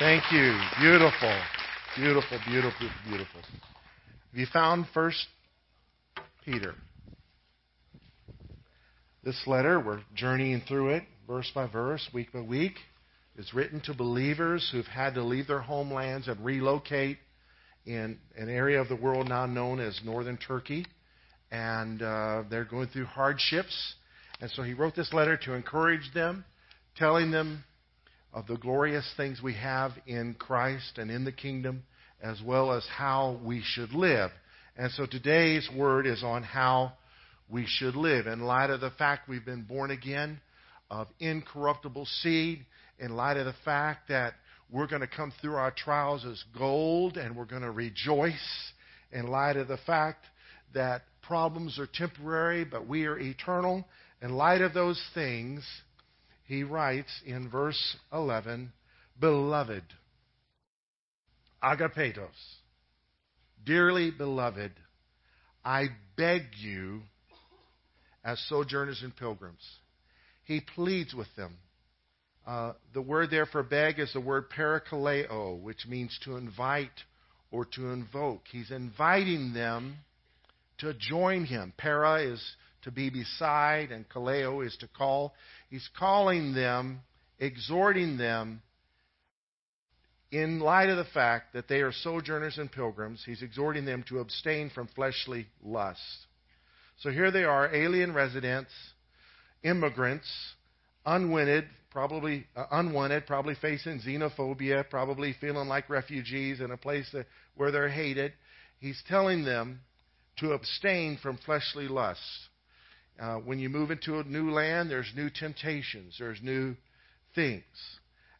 Thank you. Beautiful. Beautiful, beautiful, beautiful. Have you found First Peter? This letter, we're journeying through it verse by verse, week by week. It's written to believers who've had to leave their homelands and relocate in an area of the world now known as northern Turkey. And uh, they're going through hardships. And so he wrote this letter to encourage them, telling them of the glorious things we have in Christ and in the kingdom, as well as how we should live. And so today's word is on how we should live in light of the fact we've been born again of incorruptible seed, in light of the fact that we're going to come through our trials as gold and we're going to rejoice, in light of the fact that problems are temporary but we are eternal. In light of those things, he writes in verse 11, Beloved, agapetos, dearly beloved, I beg you as sojourners and pilgrims. He pleads with them. Uh, the word there for beg is the word parakaleo, which means to invite or to invoke. He's inviting them to join him. Para is to be beside, and kaleo is to call. He's calling them, exhorting them in light of the fact that they are sojourners and pilgrims. He's exhorting them to abstain from fleshly lusts. So here they are, alien residents, immigrants, unwanted, probably uh, unwanted, probably facing xenophobia, probably feeling like refugees in a place that, where they're hated. He's telling them to abstain from fleshly lusts. Uh, when you move into a new land, there's new temptations, there's new things.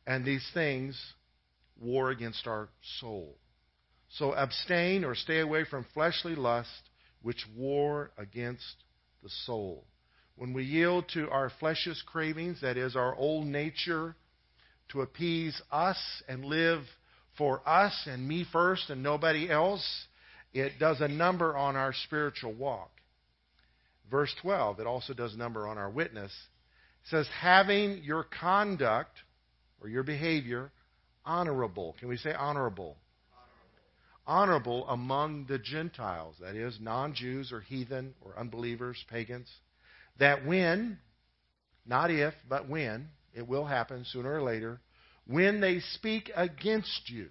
And these things war against our soul. So abstain or stay away from fleshly lust, which war against the soul. When we yield to our flesh's cravings, that is, our old nature, to appease us and live for us and me first and nobody else, it does a number on our spiritual walk. Verse 12, it also does number on our witness. Says, having your conduct or your behavior honorable. Can we say honorable? Honorable among the Gentiles, that is, non Jews or heathen or unbelievers, pagans, that when, not if, but when, it will happen sooner or later, when they speak against you,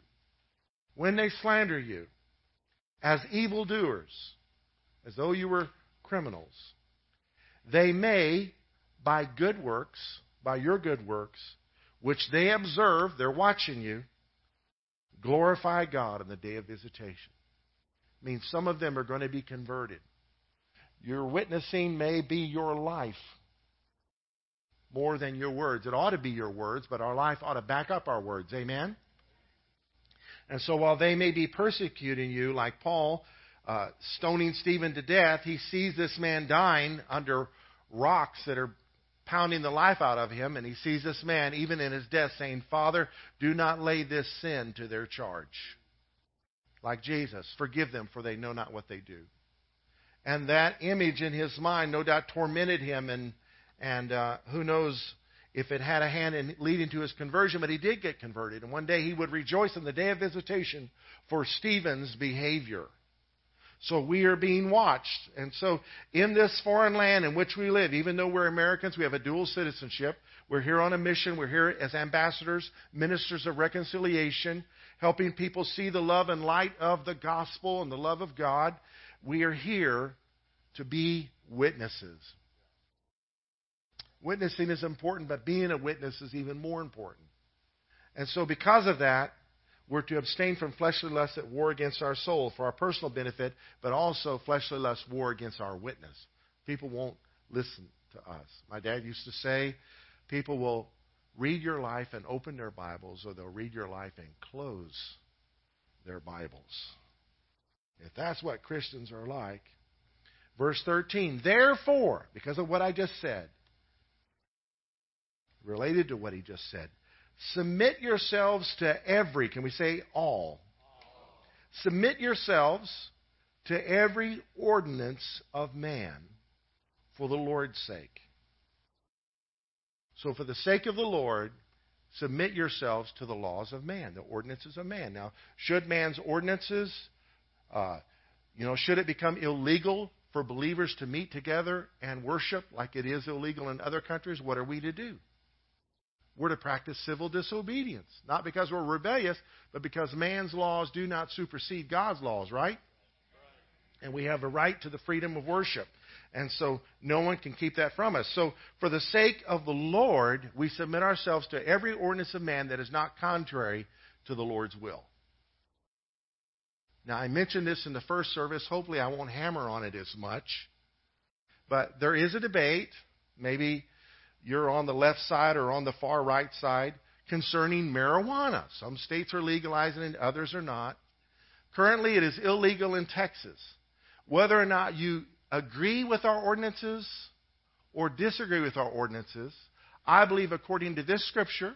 when they slander you, as evildoers, as though you were criminals, they may, by good works, by your good works, which they observe, they're watching you, glorify God in the day of visitation. I mean, some of them are going to be converted. Your witnessing may be your life more than your words. It ought to be your words, but our life ought to back up our words. Amen? And so while they may be persecuting you, like Paul uh, stoning Stephen to death, he sees this man dying under rocks that are pounding the life out of him, and he sees this man, even in his death, saying, Father, do not lay this sin to their charge. Like Jesus, forgive them, for they know not what they do. And that image in his mind no doubt tormented him, and, and uh, who knows if it had a hand in leading to his conversion, but he did get converted. And one day he would rejoice in the day of visitation for Stephen's behavior. So we are being watched. And so in this foreign land in which we live, even though we're Americans, we have a dual citizenship. We're here on a mission. We're here as ambassadors, ministers of reconciliation, helping people see the love and light of the gospel and the love of God. We are here to be witnesses. Witnessing is important, but being a witness is even more important. And so, because of that, we're to abstain from fleshly lusts that war against our soul for our personal benefit, but also fleshly lusts war against our witness. People won't listen to us. My dad used to say, people will read your life and open their Bibles, or they'll read your life and close their Bibles. If that's what Christians are like. Verse 13, therefore, because of what I just said, related to what he just said, Submit yourselves to every, can we say all? Submit yourselves to every ordinance of man for the Lord's sake. So, for the sake of the Lord, submit yourselves to the laws of man, the ordinances of man. Now, should man's ordinances, uh, you know, should it become illegal for believers to meet together and worship like it is illegal in other countries? What are we to do? We're to practice civil disobedience. Not because we're rebellious, but because man's laws do not supersede God's laws, right? And we have a right to the freedom of worship. And so no one can keep that from us. So, for the sake of the Lord, we submit ourselves to every ordinance of man that is not contrary to the Lord's will. Now, I mentioned this in the first service. Hopefully, I won't hammer on it as much. But there is a debate. Maybe you're on the left side or on the far right side concerning marijuana. Some states are legalizing it, others are not. Currently, it is illegal in Texas. Whether or not you agree with our ordinances or disagree with our ordinances, I believe according to this scripture,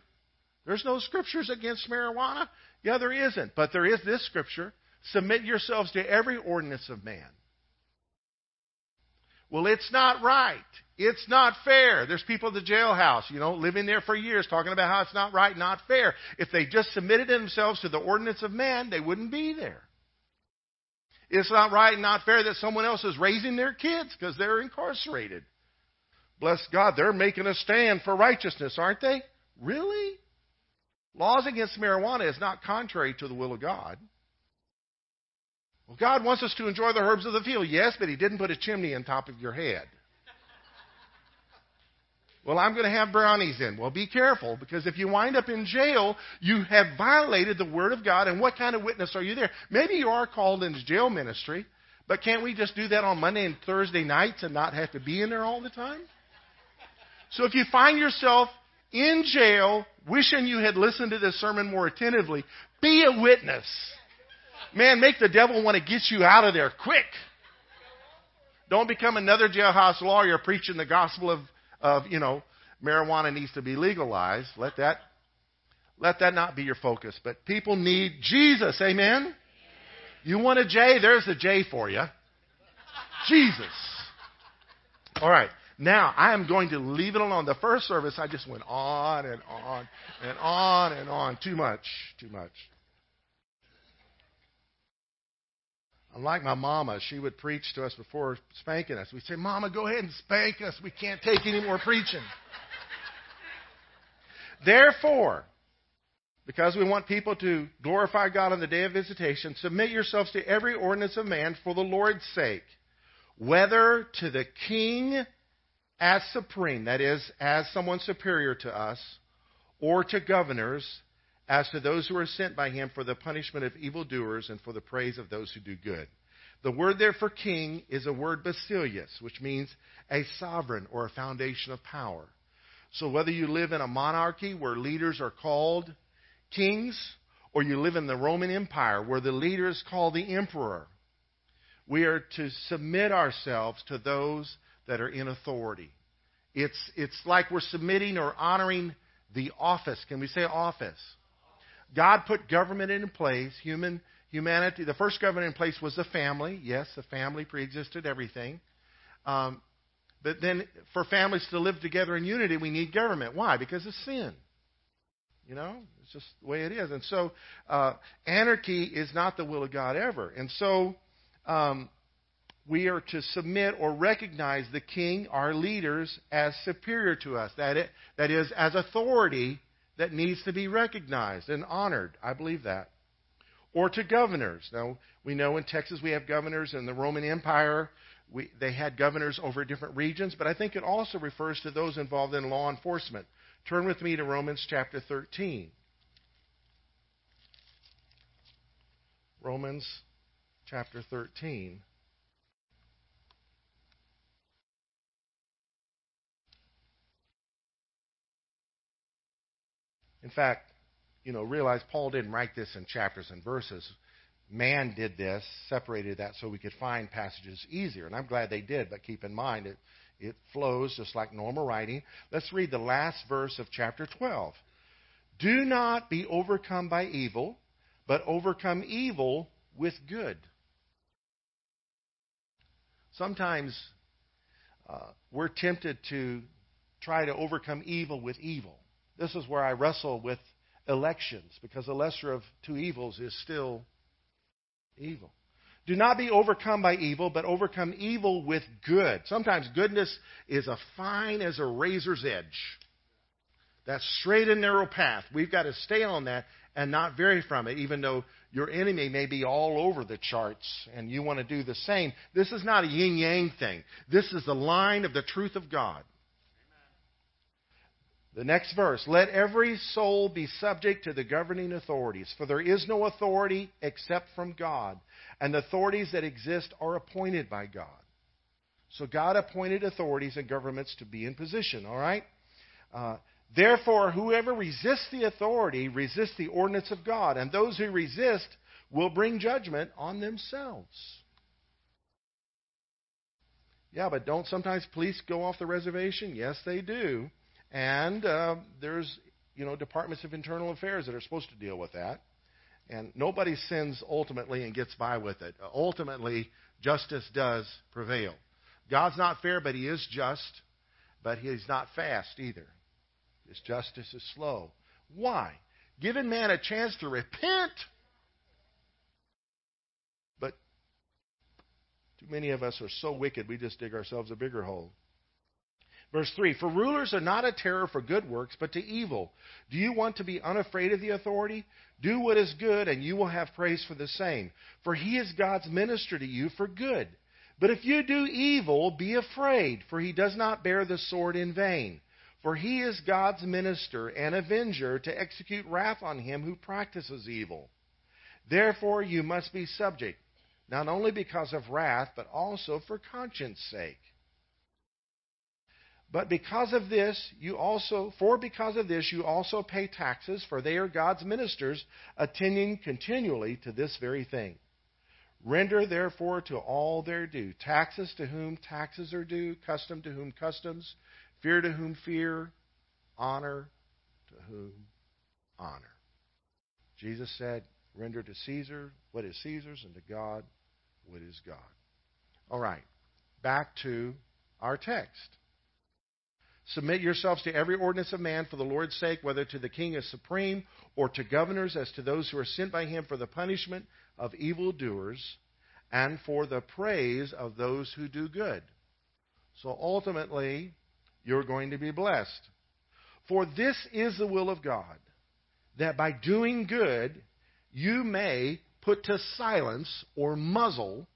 there's no scriptures against marijuana. Yeah, there isn't. But there is this scripture submit yourselves to every ordinance of man. Well, it's not right. It's not fair. There's people at the jailhouse, you know, living there for years talking about how it's not right, not fair. If they just submitted themselves to the ordinance of man, they wouldn't be there. It's not right, and not fair that someone else is raising their kids because they're incarcerated. Bless God, they're making a stand for righteousness, aren't they? Really? Laws against marijuana is not contrary to the will of God. Well, God wants us to enjoy the herbs of the field, yes, but He didn't put a chimney on top of your head. Well, I'm going to have brownies in. Well, be careful because if you wind up in jail, you have violated the Word of God. And what kind of witness are you there? Maybe you are called into jail ministry, but can't we just do that on Monday and Thursday nights and not have to be in there all the time? So if you find yourself in jail wishing you had listened to this sermon more attentively, be a witness. Man, make the devil want to get you out of there quick. Don't become another jailhouse lawyer preaching the gospel of of, you know, marijuana needs to be legalized. Let that let that not be your focus. But people need Jesus. Amen? You want a J? There's a J for you. Jesus. All right. Now, I am going to leave it alone. The first service, I just went on and on and on and on. Too much. Too much. Unlike my mama, she would preach to us before spanking us. We'd say, Mama, go ahead and spank us. We can't take any more preaching. Therefore, because we want people to glorify God on the day of visitation, submit yourselves to every ordinance of man for the Lord's sake, whether to the king as supreme, that is, as someone superior to us, or to governors as to those who are sent by him for the punishment of evildoers and for the praise of those who do good. The word there for king is a word basileus, which means a sovereign or a foundation of power. So whether you live in a monarchy where leaders are called kings, or you live in the Roman Empire where the leader is called the emperor, we are to submit ourselves to those that are in authority. It's, it's like we're submitting or honoring the office. Can we say office? God put government in place, human humanity. The first government in place was the family. Yes, the family preexisted everything. Um, but then, for families to live together in unity, we need government. Why? Because of sin. You know, it's just the way it is. And so, uh, anarchy is not the will of God ever. And so, um, we are to submit or recognize the king, our leaders, as superior to us. That, it, that is, as authority that needs to be recognized and honored. I believe that. Or to governors. Now, we know in Texas we have governors. In the Roman Empire, we, they had governors over different regions, but I think it also refers to those involved in law enforcement. Turn with me to Romans chapter 13. Romans chapter 13. In fact, you know, realize Paul didn't write this in chapters and verses. Man did this, separated that so we could find passages easier. And I'm glad they did, but keep in mind it, it flows just like normal writing. Let's read the last verse of chapter 12. Do not be overcome by evil, but overcome evil with good. Sometimes uh, we're tempted to try to overcome evil with evil. This is where I wrestle with elections because the lesser of two evils is still evil. Do not be overcome by evil, but overcome evil with good. Sometimes goodness is as fine as a razor's edge. That straight and narrow path. We've got to stay on that and not vary from it, even though your enemy may be all over the charts and you want to do the same. This is not a yin yang thing. This is the line of the truth of God. The next verse Let every soul be subject to the governing authorities, for there is no authority except from God, and the authorities that exist are appointed by God. So God appointed authorities and governments to be in position, all right? Uh, Therefore, whoever resists the authority resists the ordinance of God, and those who resist will bring judgment on themselves. Yeah, but don't sometimes police go off the reservation? Yes, they do. And uh, there's, you know, departments of internal affairs that are supposed to deal with that. And nobody sins ultimately and gets by with it. Ultimately, justice does prevail. God's not fair, but He is just, but He's not fast either. His justice is slow. Why? Giving man a chance to repent. But too many of us are so wicked, we just dig ourselves a bigger hole. Verse 3 For rulers are not a terror for good works, but to evil. Do you want to be unafraid of the authority? Do what is good, and you will have praise for the same. For he is God's minister to you for good. But if you do evil, be afraid, for he does not bear the sword in vain. For he is God's minister and avenger to execute wrath on him who practices evil. Therefore, you must be subject, not only because of wrath, but also for conscience sake. But because of this, you also, for because of this, you also pay taxes, for they are God's ministers, attending continually to this very thing. Render therefore to all their due taxes to whom taxes are due, custom to whom customs, fear to whom fear, honor to whom honor. Jesus said, Render to Caesar what is Caesar's, and to God what is God. All right, back to our text. Submit yourselves to every ordinance of man for the Lord's sake, whether to the king as supreme or to governors as to those who are sent by him for the punishment of evildoers and for the praise of those who do good. So ultimately, you're going to be blessed. For this is the will of God, that by doing good you may put to silence or muzzle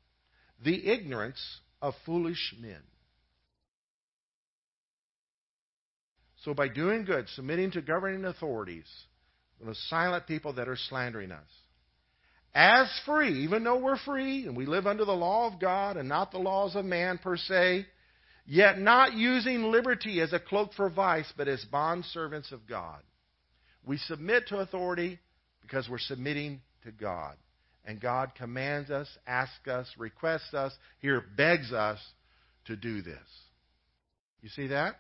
the ignorance of foolish men. So, by doing good, submitting to governing authorities, going to people that are slandering us. As free, even though we're free and we live under the law of God and not the laws of man per se, yet not using liberty as a cloak for vice, but as bond servants of God. We submit to authority because we're submitting to God. And God commands us, asks us, requests us, here begs us to do this. You see that?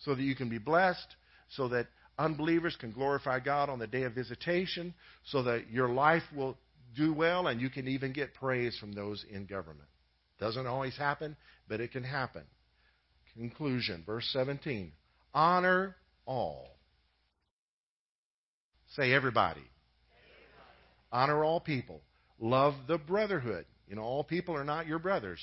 So that you can be blessed, so that unbelievers can glorify God on the day of visitation, so that your life will do well and you can even get praise from those in government. Doesn't always happen, but it can happen. Conclusion, verse 17. Honor all. Say everybody. Honor all people. Love the brotherhood. You know, all people are not your brothers.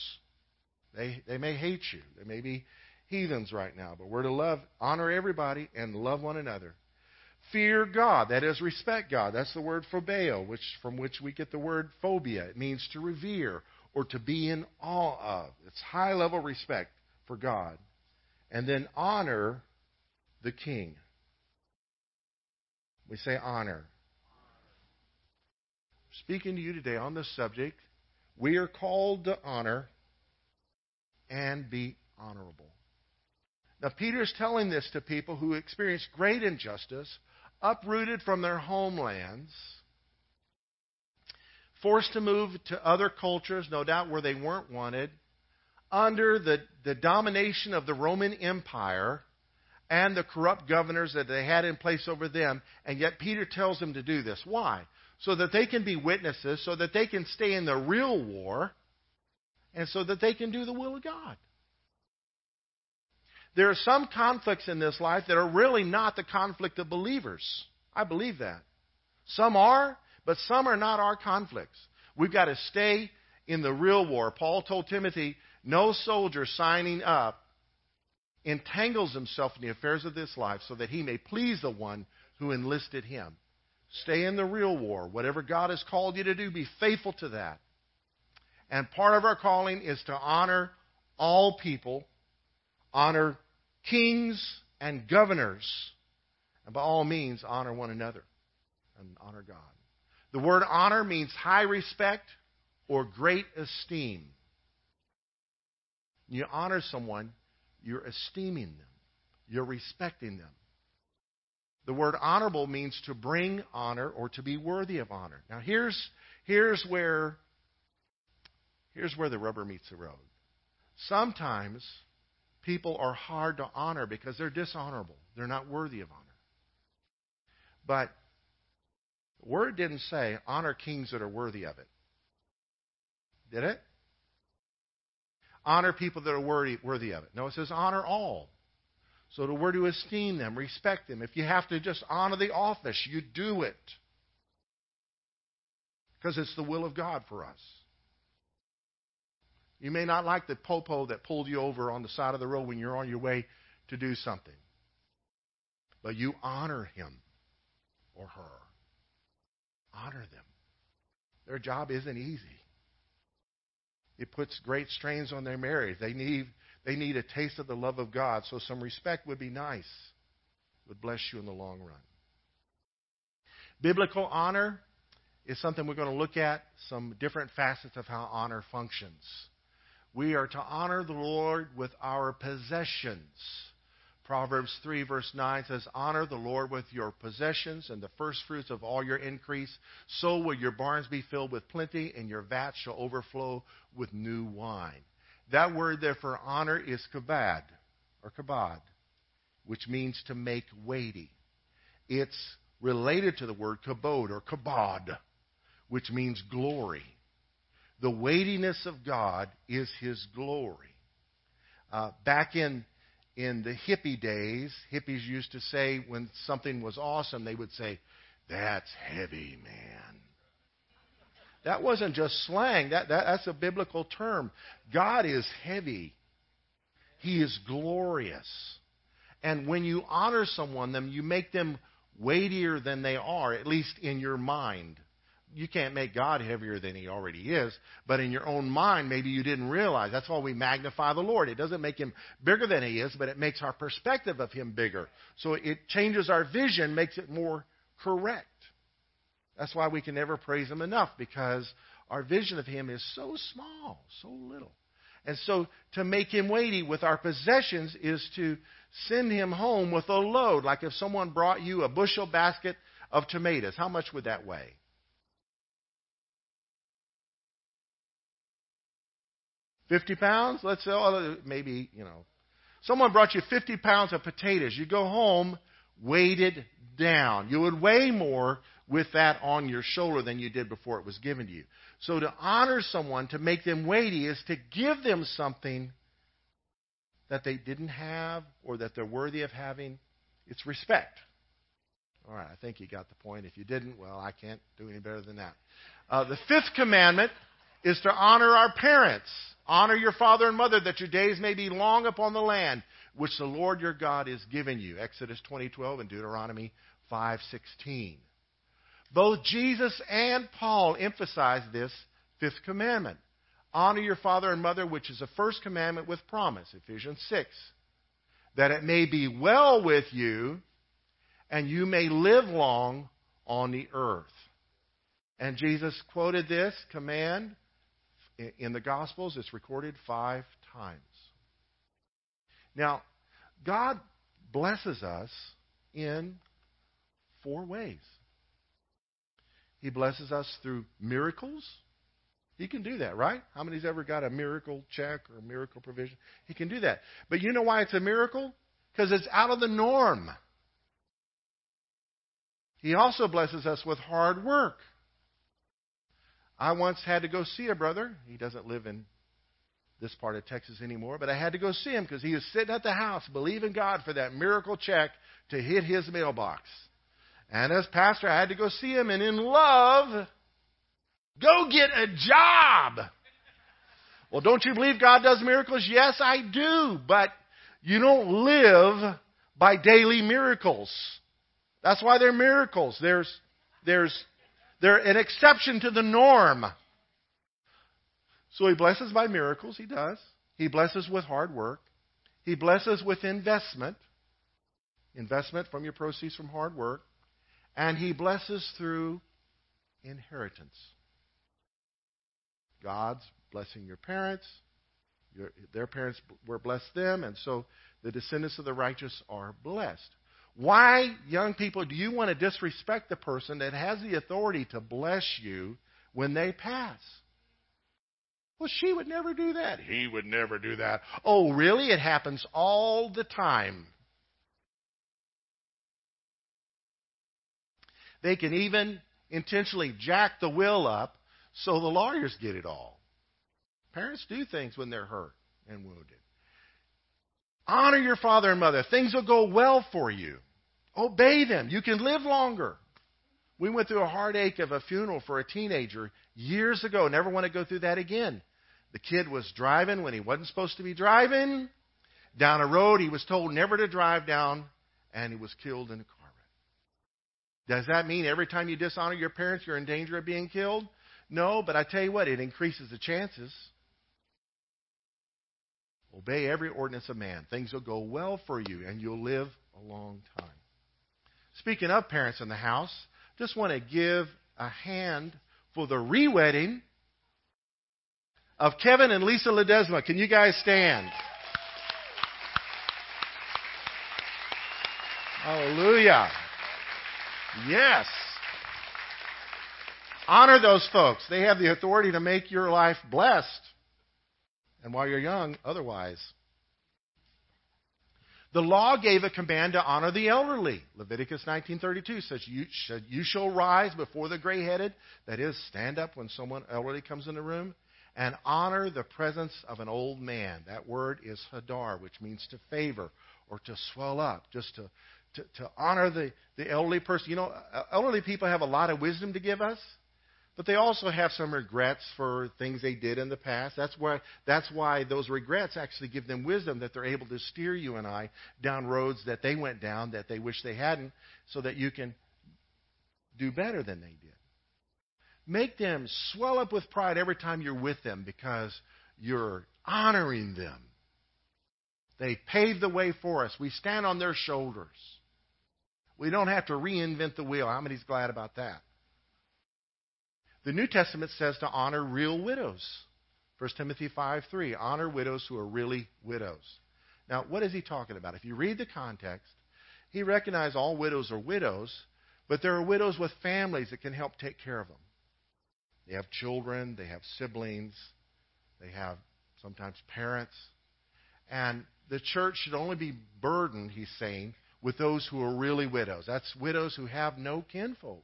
They, they may hate you. They may be heathens right now, but we're to love, honor everybody and love one another. Fear God, that is, respect God. That's the word phobeo, which, from which we get the word phobia. It means to revere or to be in awe of. It's high level respect for God. And then honor the king. We say honor. Speaking to you today on this subject, we are called to honor and be honorable. Now, Peter is telling this to people who experienced great injustice, uprooted from their homelands, forced to move to other cultures, no doubt where they weren't wanted, under the, the domination of the Roman Empire and the corrupt governors that they had in place over them. And yet, Peter tells them to do this. Why? So that they can be witnesses, so that they can stay in the real war, and so that they can do the will of God. There are some conflicts in this life that are really not the conflict of believers. I believe that. Some are, but some are not our conflicts. We've got to stay in the real war. Paul told Timothy, no soldier signing up entangles himself in the affairs of this life so that he may please the one who enlisted him. Stay in the real war. Whatever God has called you to do, be faithful to that. And part of our calling is to honor all people, honor kings and governors, and by all means, honor one another and honor God. The word honor means high respect or great esteem. You honor someone, you're esteeming them, you're respecting them. The word honorable means to bring honor or to be worthy of honor. Now here's here's where here's where the rubber meets the road. Sometimes people are hard to honor because they're dishonorable. They're not worthy of honor. But the word didn't say honor kings that are worthy of it. Did it? Honor people that are worthy, worthy of it. No, it says honor all. So we're to esteem them, respect them. If you have to just honor the office, you do it. Because it's the will of God for us. You may not like the popo that pulled you over on the side of the road when you're on your way to do something. But you honor him or her. Honor them. Their job isn't easy. It puts great strains on their marriage. They need, they need a taste of the love of God, so some respect would be nice, would bless you in the long run. Biblical honor is something we're going to look at, some different facets of how honor functions. We are to honor the Lord with our possessions. Proverbs 3, verse 9 says, Honor the Lord with your possessions and the firstfruits of all your increase. So will your barns be filled with plenty, and your vats shall overflow with new wine. That word there for honor is kabad, or kabad, which means to make weighty. It's related to the word kabod, or kabod, which means glory. The weightiness of God is His glory. Uh, back in in the hippie days, hippies used to say when something was awesome, they would say, "That's heavy, man." That wasn't just slang. That, that that's a biblical term. God is heavy. He is glorious. And when you honor someone, them you make them weightier than they are, at least in your mind you can't make God heavier than he already is, but in your own mind, maybe you didn't realize. That's why we magnify the Lord. It doesn't make him bigger than he is, but it makes our perspective of him bigger. So it changes our vision, makes it more correct. That's why we can never praise Him enough because our vision of Him is so small, so little. And so to make Him weighty with our possessions is to send Him home with a load. Like if someone brought you a bushel basket of tomatoes, how much would that weigh? Fifty pounds? Let's say, oh, maybe, you know. Someone brought you 50 pounds of potatoes. You go home weighted down. You would weigh more with that on your shoulder than you did before it was given to you. So to honor someone, to make them weighty, is to give them something that they didn't have or that they're worthy of having. It's respect. All right, I think you got the point. If you didn't, well, I can't do any better than that. Uh, the fifth commandment is to honor our parents. Honor your father and mother that your days may be long upon the land which the Lord your God is giving you. Exodus 20:12 and Deuteronomy 5:16. Both Jesus and Paul emphasize this fifth commandment. Honor your father and mother, which is the first commandment with promise, Ephesians 6. That it may be well with you and you may live long on the earth. And Jesus quoted this command in the Gospels. It's recorded five times. Now, God blesses us in four ways. He blesses us through miracles. He can do that, right? How many's ever got a miracle check or miracle provision? He can do that. But you know why it's a miracle? Because it's out of the norm. He also blesses us with hard work. I once had to go see a brother. He doesn't live in this part of Texas anymore, but I had to go see him because he was sitting at the house believing God for that miracle check to hit his mailbox. And as pastor, I had to go see him, and in love, go get a job. Well, don't you believe God does miracles? Yes, I do, but you don't live by daily miracles. That's why they're miracles. There's, there's, they're an exception to the norm. So he blesses by miracles, he does. He blesses with hard work. He blesses with investment, investment from your proceeds from hard work. And he blesses through inheritance. God's blessing your parents, your, their parents were blessed them, and so the descendants of the righteous are blessed. Why, young people, do you want to disrespect the person that has the authority to bless you when they pass? Well, she would never do that. He would never do that. Oh, really? It happens all the time. They can even intentionally jack the will up so the lawyers get it all. Parents do things when they're hurt and wounded. Honor your father and mother. Things will go well for you. Obey them. You can live longer. We went through a heartache of a funeral for a teenager years ago. Never want to go through that again. The kid was driving when he wasn't supposed to be driving down a road he was told never to drive down, and he was killed in a car wreck. Does that mean every time you dishonor your parents, you're in danger of being killed? No, but I tell you what, it increases the chances. Obey every ordinance of man. Things will go well for you, and you'll live a long time. Speaking of parents in the house, just want to give a hand for the re-wedding of Kevin and Lisa Ledesma. Can you guys stand? Hallelujah. Yes. Honor those folks. They have the authority to make your life blessed. And while you're young, otherwise. The law gave a command to honor the elderly. Leviticus 19:32 says, you, "You shall rise before the gray-headed, that is, stand up when someone elderly comes in the room, and honor the presence of an old man." That word is hadar, which means to favor or to swell up, just to to, to honor the, the elderly person. You know, uh, elderly people have a lot of wisdom to give us. But they also have some regrets for things they did in the past. That's why, that's why those regrets actually give them wisdom that they're able to steer you and I down roads that they went down that they wish they hadn't so that you can do better than they did. Make them swell up with pride every time you're with them because you're honoring them. They paved the way for us. We stand on their shoulders. We don't have to reinvent the wheel. How many's glad about that? The New Testament says to honor real widows. 1 Timothy 5:3, Honor widows who are really widows. Now, what is he talking about? If you read the context, he recognizes all widows are widows, but there are widows with families that can help take care of them. They have children, they have siblings, they have sometimes parents. And the church should only be burdened, he's saying, with those who are really widows. That's widows who have no kinfolk.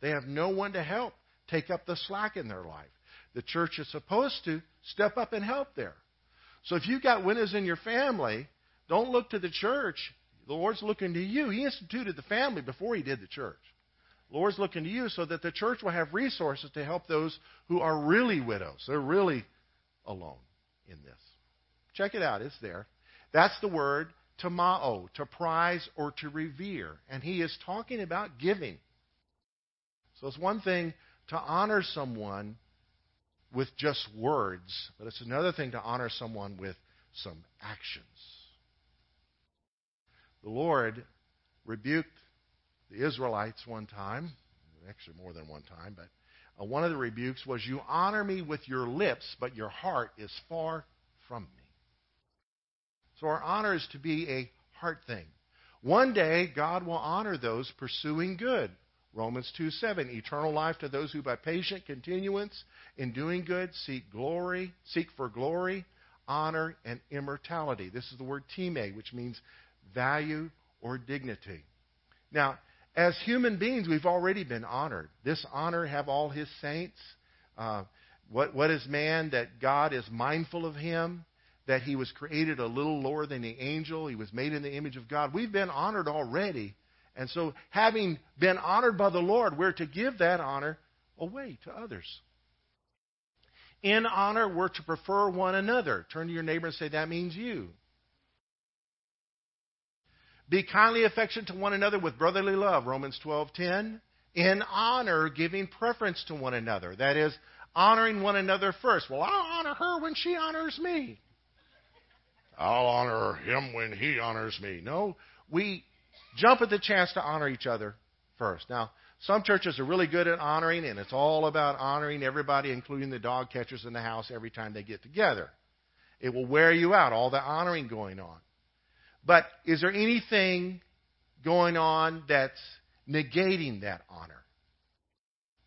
They have no one to help take up the slack in their life. The church is supposed to step up and help there. So if you've got widows in your family, don't look to the church. The Lord's looking to you. He instituted the family before he did the church. The Lord's looking to you so that the church will have resources to help those who are really widows. They're really alone in this. Check it out. It's there. That's the word timao, to prize or to revere. And he is talking about giving. So it's one thing to honor someone with just words, but it's another thing to honor someone with some actions. The Lord rebuked the Israelites one time, actually more than one time, but uh, one of the rebukes was, You honor me with your lips, but your heart is far from me. So our honor is to be a heart thing. One day, God will honor those pursuing good. Romans 2 7, eternal life to those who by patient continuance in doing good seek glory, seek for glory, honor, and immortality. This is the word time, which means value or dignity. Now, as human beings, we've already been honored. This honor have all his saints. Uh, what, what is man that God is mindful of him? That he was created a little lower than the angel. He was made in the image of God. We've been honored already. And so, having been honored by the Lord, we're to give that honor away to others. In honor, we're to prefer one another. Turn to your neighbor and say, That means you. Be kindly affectionate to one another with brotherly love, Romans 12:10. In honor, giving preference to one another. That is, honoring one another first. Well, I'll honor her when she honors me. I'll honor him when he honors me. No, we jump at the chance to honor each other first. Now, some churches are really good at honoring, and it's all about honoring everybody, including the dog catchers in the house, every time they get together. It will wear you out, all the honoring going on. But is there anything going on that's negating that honor?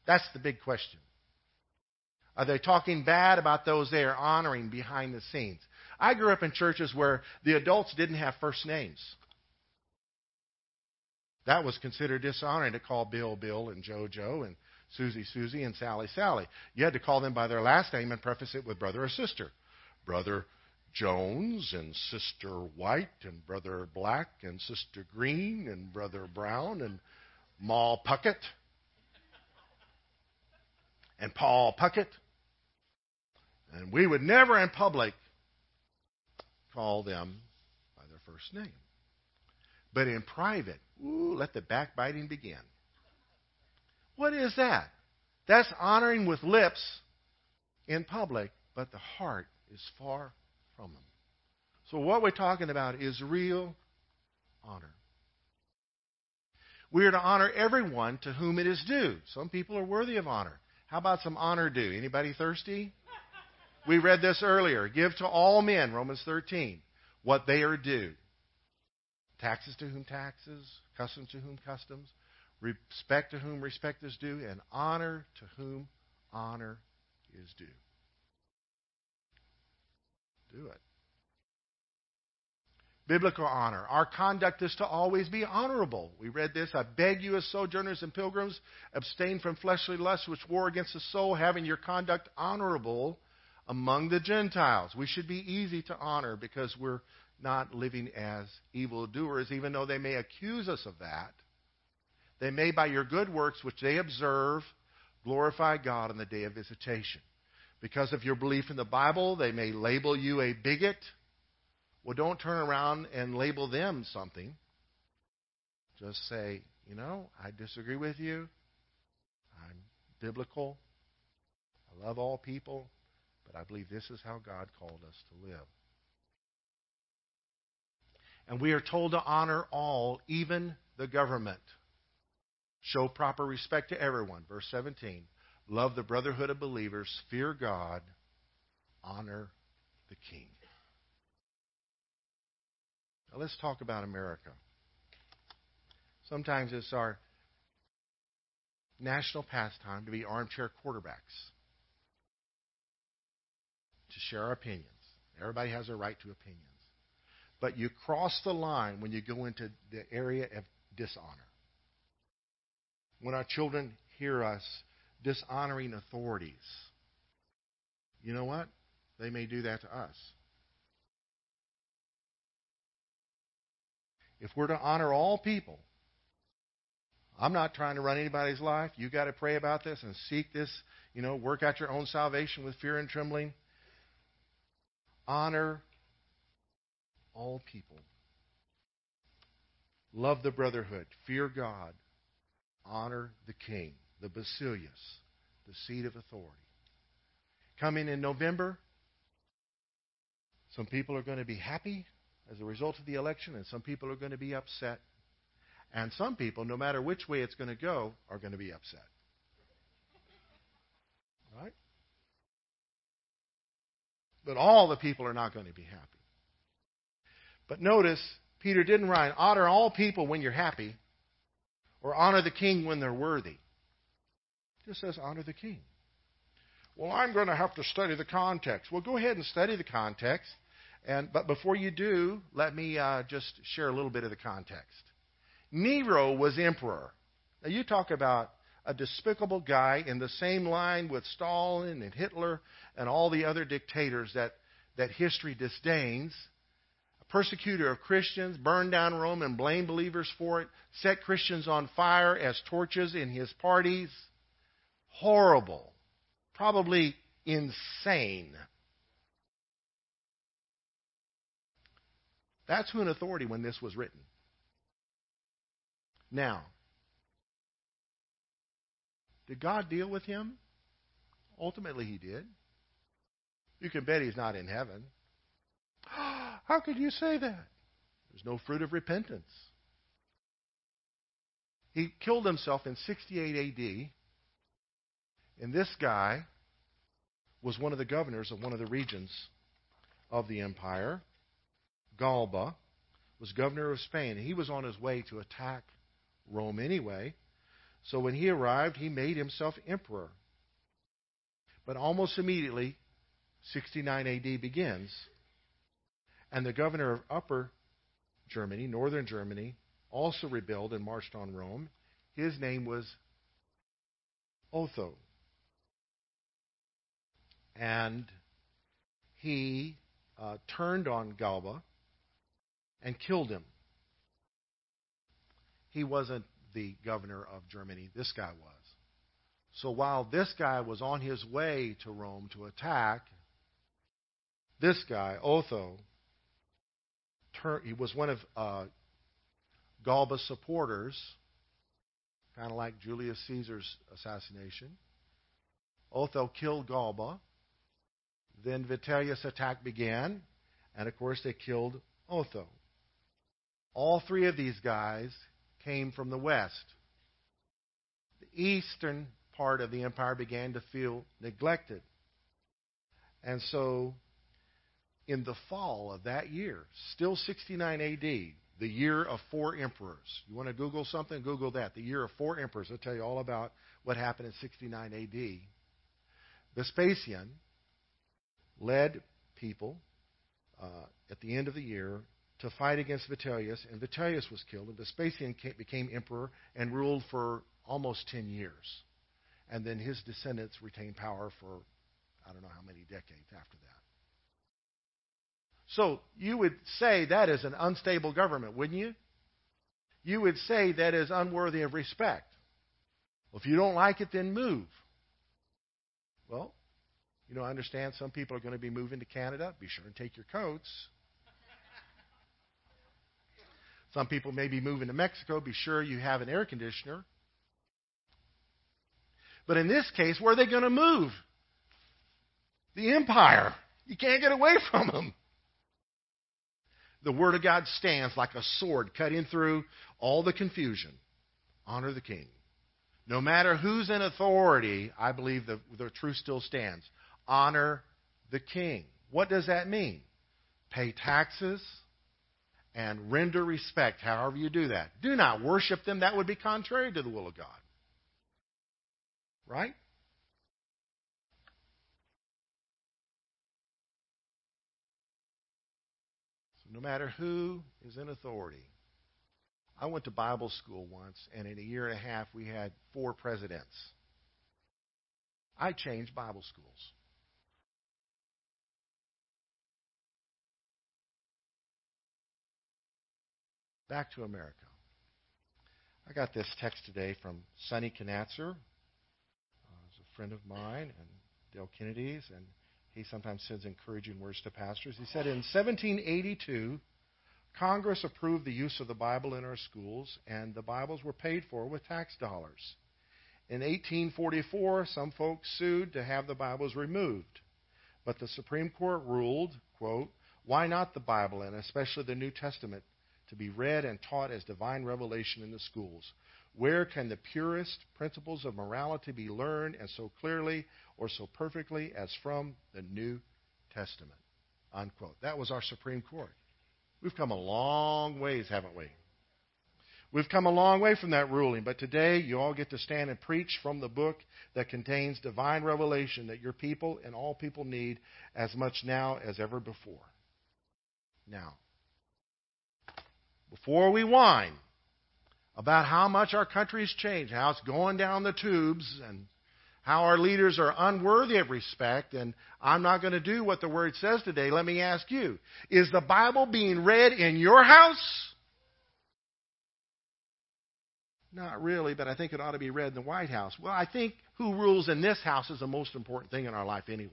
That's the big question. Are they talking bad about those they are honoring behind the scenes? I grew up in churches where the adults didn't have first names. That was considered dishonoring to call Bill Bill and Joe Joe and Susie Susie and Sally Sally. You had to call them by their last name and preface it with brother or sister. Brother Jones and Sister White and Brother Black and Sister Green and Brother Brown and Ma Puckett and Paul Puckett. And we would never in public call them by their first name. But in private, ooh, let the backbiting begin. What is that? That's honoring with lips in public, but the heart is far from them. So, what we're talking about is real honor. We are to honor everyone to whom it is due. Some people are worthy of honor. How about some honor due? Anybody thirsty? We read this earlier. Give to all men, Romans 13, what they are due. Taxes to whom taxes, customs to whom customs, respect to whom respect is due, and honor to whom honor is due do it. Biblical honor. Our conduct is to always be honorable. We read this. I beg you, as sojourners and pilgrims, abstain from fleshly lusts which war against the soul, having your conduct honorable among the Gentiles. We should be easy to honor because we're not living as evildoers, even though they may accuse us of that. They may, by your good works, which they observe, glorify God on the day of visitation. Because of your belief in the Bible, they may label you a bigot. Well, don't turn around and label them something. Just say, you know, I disagree with you. I'm biblical. I love all people, but I believe this is how God called us to live. And we are told to honor all, even the government. Show proper respect to everyone. Verse 17. Love the brotherhood of believers. Fear God. Honor the king. Now let's talk about America. Sometimes it's our national pastime to be armchair quarterbacks, to share our opinions. Everybody has a right to opinions. But you cross the line when you go into the area of dishonor. When our children hear us dishonoring authorities, you know what? They may do that to us. If we're to honor all people, I'm not trying to run anybody's life. You got to pray about this and seek this, you know, work out your own salvation with fear and trembling. Honor all people. Love the brotherhood. Fear God. Honor the king, the basileus, the seat of authority. Coming in November, some people are going to be happy as a result of the election, and some people are going to be upset. And some people, no matter which way it's going to go, are going to be upset. Right? But all the people are not going to be happy. But notice, Peter didn't write, honor all people when you're happy, or honor the king when they're worthy. Just says, honor the king. Well, I'm going to have to study the context. Well, go ahead and study the context. And, but before you do, let me uh, just share a little bit of the context. Nero was emperor. Now, you talk about a despicable guy in the same line with Stalin and Hitler and all the other dictators that, that history disdains persecutor of Christians, burned down Rome and blamed believers for it, set Christians on fire as torches in his parties. Horrible. Probably insane. That's who in authority when this was written. Now, did God deal with him? Ultimately, he did. You can bet he's not in heaven. How could you say that? There's no fruit of repentance. He killed himself in 68 AD, and this guy was one of the governors of one of the regions of the empire. Galba was governor of Spain, he was on his way to attack Rome anyway. So when he arrived, he made himself emperor. But almost immediately, 69 AD begins, and the governor of Upper Germany, northern Germany, also rebelled and marched on Rome. His name was Otho. And he uh, turned on Galba and killed him. He wasn't the governor of Germany, this guy was. So while this guy was on his way to Rome to attack, this guy, Otho, he was one of uh, Galba's supporters, kind of like Julius Caesar's assassination. Otho killed Galba. Then Vitellius' attack began, and of course they killed Otho. All three of these guys came from the west. The eastern part of the empire began to feel neglected. And so in the fall of that year, still 69 AD, the year of four emperors. You want to Google something? Google that. The year of four emperors. I'll tell you all about what happened in 69 AD. Vespasian led people uh, at the end of the year to fight against Vitellius, and Vitellius was killed, and Vespasian became emperor and ruled for almost 10 years. And then his descendants retained power for I don't know how many decades after that. So you would say that is an unstable government, wouldn't you? You would say that is unworthy of respect. Well, if you don't like it, then move. Well, you know, I understand some people are going to be moving to Canada. Be sure and take your coats. Some people may be moving to Mexico. Be sure you have an air conditioner. But in this case, where are they going to move? The empire. You can't get away from them. The Word of God stands like a sword cutting through all the confusion. Honor the king. No matter who's in authority, I believe the, the truth still stands. Honor the king. What does that mean? Pay taxes and render respect, however you do that. Do not worship them. That would be contrary to the will of God. Right? No matter who is in authority. I went to Bible school once, and in a year and a half, we had four presidents. I changed Bible schools. Back to America. I got this text today from Sonny Knatzer, uh, a friend of mine, and Dale Kennedy's, and he sometimes sends encouraging words to pastors. He said in 1782, Congress approved the use of the Bible in our schools, and the Bibles were paid for with tax dollars. In 1844, some folks sued to have the Bibles removed, but the Supreme Court ruled, quote, why not the Bible, and especially the New Testament, to be read and taught as divine revelation in the schools? Where can the purest principles of morality be learned and so clearly or so perfectly as from the New Testament? Unquote. That was our Supreme Court. We've come a long ways, haven't we? We've come a long way from that ruling, but today you all get to stand and preach from the book that contains divine revelation that your people and all people need as much now as ever before. Now, before we whine about how much our country's changed, how it's going down the tubes, and how our leaders are unworthy of respect, and I'm not going to do what the Word says today, let me ask you Is the Bible being read in your house? Not really, but I think it ought to be read in the White House. Well, I think who rules in this house is the most important thing in our life anyway.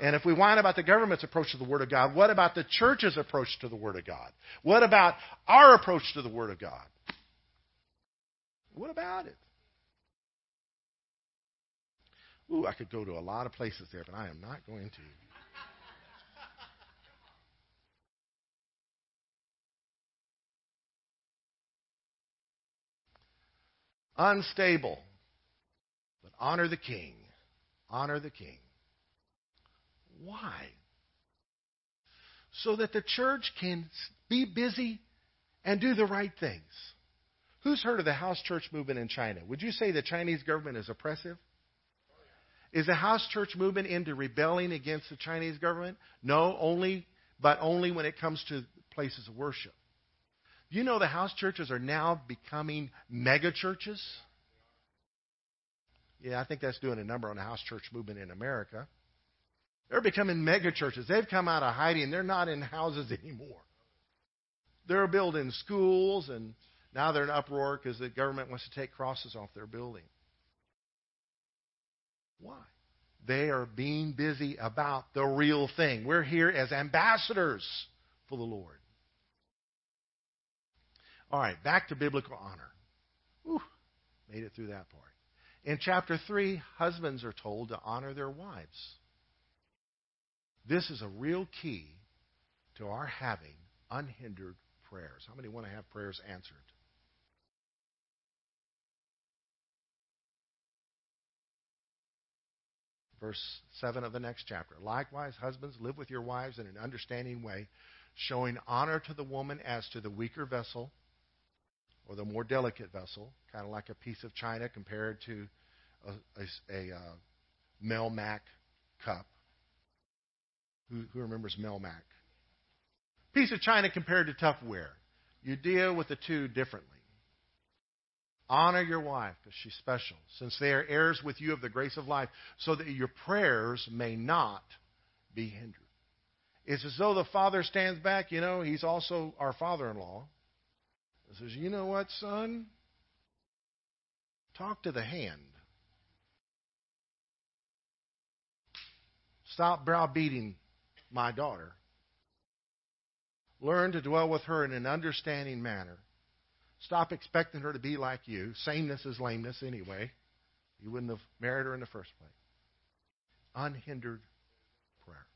And if we whine about the government's approach to the Word of God, what about the church's approach to the Word of God? What about our approach to the Word of God? What about it? Ooh, I could go to a lot of places there, but I am not going to. Unstable, but honor the king. Honor the king. Why? So that the church can be busy and do the right things. Who's heard of the house church movement in China? Would you say the Chinese government is oppressive? Is the house church movement into rebelling against the Chinese government? No, only, but only when it comes to places of worship. You know the house churches are now becoming mega churches? Yeah, I think that's doing a number on the house church movement in America. They're becoming mega churches. They've come out of hiding. They're not in houses anymore. They're building schools, and now they're in uproar because the government wants to take crosses off their building. Why? They are being busy about the real thing. We're here as ambassadors for the Lord. All right, back to biblical honor. Whew, made it through that part. In chapter 3, husbands are told to honor their wives. This is a real key to our having unhindered prayers. How many want to have prayers answered? Verse 7 of the next chapter. Likewise, husbands, live with your wives in an understanding way, showing honor to the woman as to the weaker vessel or the more delicate vessel, kind of like a piece of china compared to a, a, a uh, Melmac cup. Who, who remembers Melmac? Piece of china compared to Tupperware. You deal with the two differently. Honor your wife because she's special, since they are heirs with you of the grace of life, so that your prayers may not be hindered. It's as though the father stands back, you know, he's also our father in law. Says, You know what, son? Talk to the hand. Stop browbeating my daughter. Learn to dwell with her in an understanding manner. Stop expecting her to be like you. Sameness is lameness anyway. You wouldn't have married her in the first place. Unhindered prayer.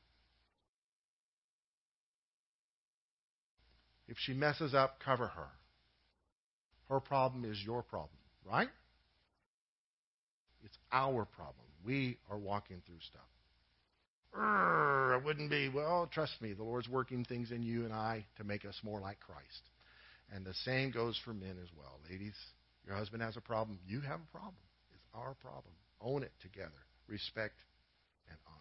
If she messes up, cover her. Her problem is your problem, right? It's our problem. We are walking through stuff. It wouldn't be, well, trust me, the Lord's working things in you and I to make us more like Christ. And the same goes for men as well. Ladies, your husband has a problem. You have a problem. It's our problem. Own it together. Respect and honor.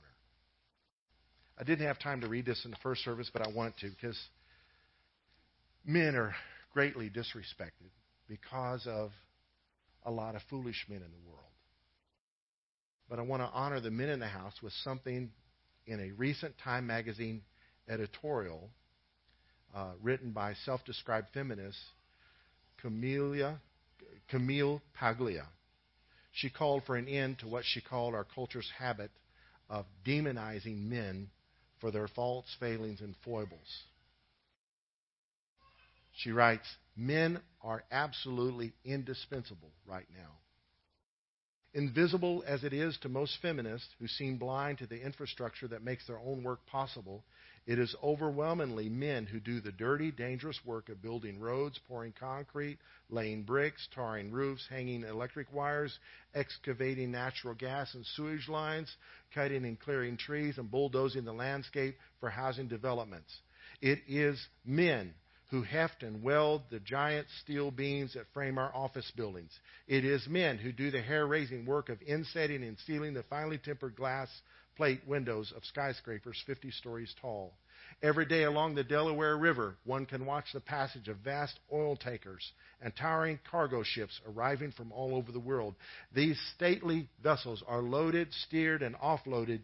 I didn't have time to read this in the first service, but I want to because men are greatly disrespected because of a lot of foolish men in the world. But I want to honor the men in the house with something in a recent Time magazine editorial uh, written by self described feminist Camille Paglia. She called for an end to what she called our culture's habit of demonizing men for their faults, failings, and foibles. She writes, Men are absolutely indispensable right now. Invisible as it is to most feminists who seem blind to the infrastructure that makes their own work possible, it is overwhelmingly men who do the dirty, dangerous work of building roads, pouring concrete, laying bricks, tarring roofs, hanging electric wires, excavating natural gas and sewage lines, cutting and clearing trees, and bulldozing the landscape for housing developments. It is men who heft and weld the giant steel beams that frame our office buildings. It is men who do the hair raising work of insetting and sealing the finely tempered glass plate windows of skyscrapers 50 stories tall. Every day along the Delaware River, one can watch the passage of vast oil tankers and towering cargo ships arriving from all over the world. These stately vessels are loaded, steered, and offloaded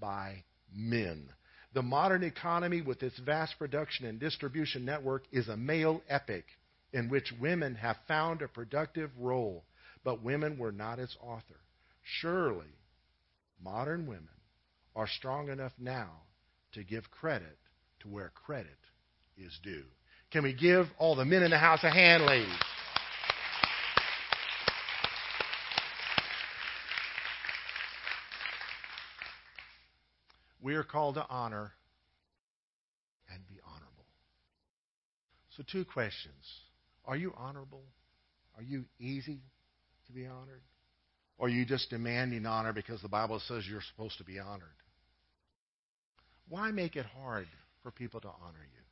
by men. The modern economy, with its vast production and distribution network, is a male epic in which women have found a productive role, but women were not its author. Surely, modern women are strong enough now to give credit to where credit is due. Can we give all the men in the house a hand, ladies? We are called to honor and be honorable. So, two questions. Are you honorable? Are you easy to be honored? Or are you just demanding honor because the Bible says you're supposed to be honored? Why make it hard for people to honor you?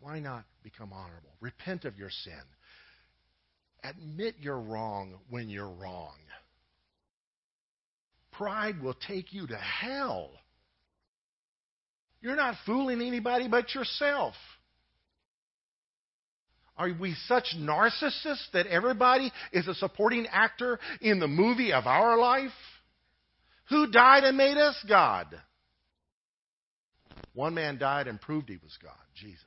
Why not become honorable? Repent of your sin. Admit you're wrong when you're wrong. Pride will take you to hell. You're not fooling anybody but yourself. Are we such narcissists that everybody is a supporting actor in the movie of our life? Who died and made us God? One man died and proved he was God, Jesus.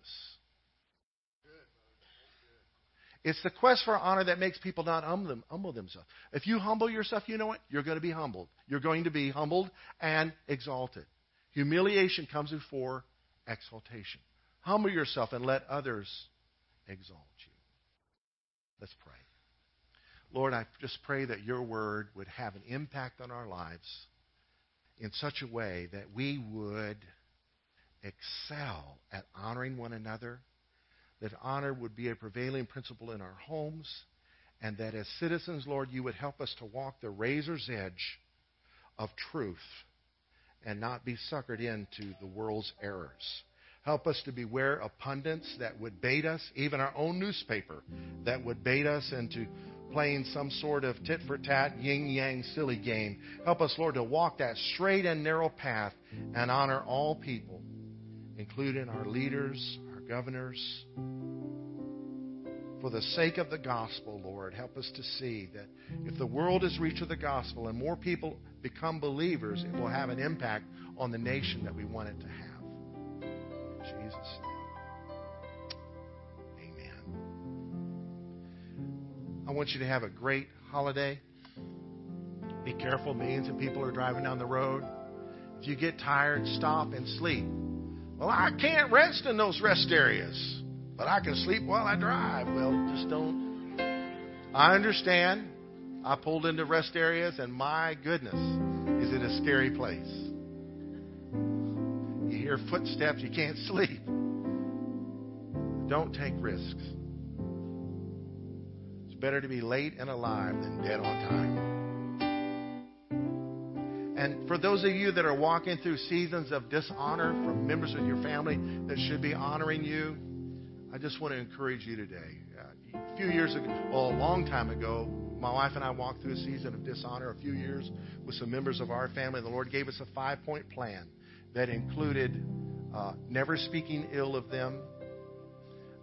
It's the quest for honor that makes people not humble themselves. If you humble yourself, you know what? You're going to be humbled. You're going to be humbled and exalted. Humiliation comes before exaltation. Humble yourself and let others exalt you. Let's pray. Lord, I just pray that your word would have an impact on our lives in such a way that we would excel at honoring one another, that honor would be a prevailing principle in our homes, and that as citizens, Lord, you would help us to walk the razor's edge of truth and not be suckered into the world's errors. Help us to beware of pundits that would bait us, even our own newspaper, that would bait us into playing some sort of tit for tat, yin yang silly game. Help us, Lord, to walk that straight and narrow path and honor all people, including our leaders, our governors. For the sake of the gospel, Lord, help us to see that if the world is reached with the gospel and more people become believers, it will have an impact on the nation that we want it to have. Jesus' name. Amen. I want you to have a great holiday. Be careful, millions of people are driving down the road. If you get tired, stop and sleep. Well, I can't rest in those rest areas, but I can sleep while I drive. Well, just don't. I understand. I pulled into rest areas, and my goodness, is it a scary place? You hear footsteps, you can't sleep. Don't take risks. It's better to be late and alive than dead on time. And for those of you that are walking through seasons of dishonor from members of your family that should be honoring you, I just want to encourage you today. Uh, a few years ago, well, a long time ago, my wife and I walked through a season of dishonor a few years with some members of our family. The Lord gave us a five point plan that included uh, never speaking ill of them,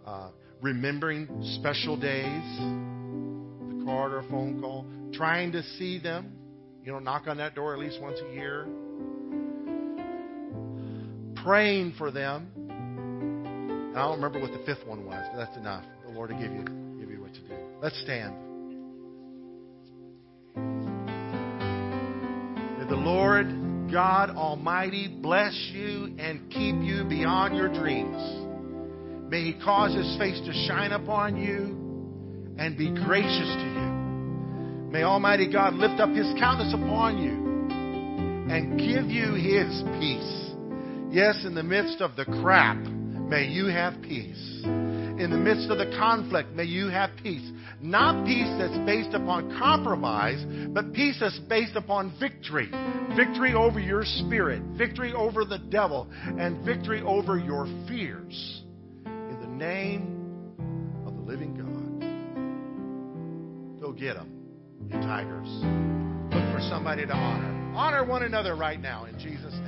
uh, remembering special days, the card or phone call, trying to see them, you know, knock on that door at least once a year, praying for them. And I don't remember what the fifth one was, but that's enough. The Lord will give you give you what to do. Let's stand. May the Lord God Almighty bless you and keep you beyond your dreams. May He cause His face to shine upon you and be gracious to you. May Almighty God lift up His countenance upon you and give you His peace. Yes, in the midst of the crap, may you have peace. In the midst of the conflict, may you have peace. Not peace that's based upon compromise, but peace that's based upon victory. Victory over your spirit, victory over the devil, and victory over your fears. In the name of the living God. Go get them, you tigers. Look for somebody to honor. Honor one another right now in Jesus' name.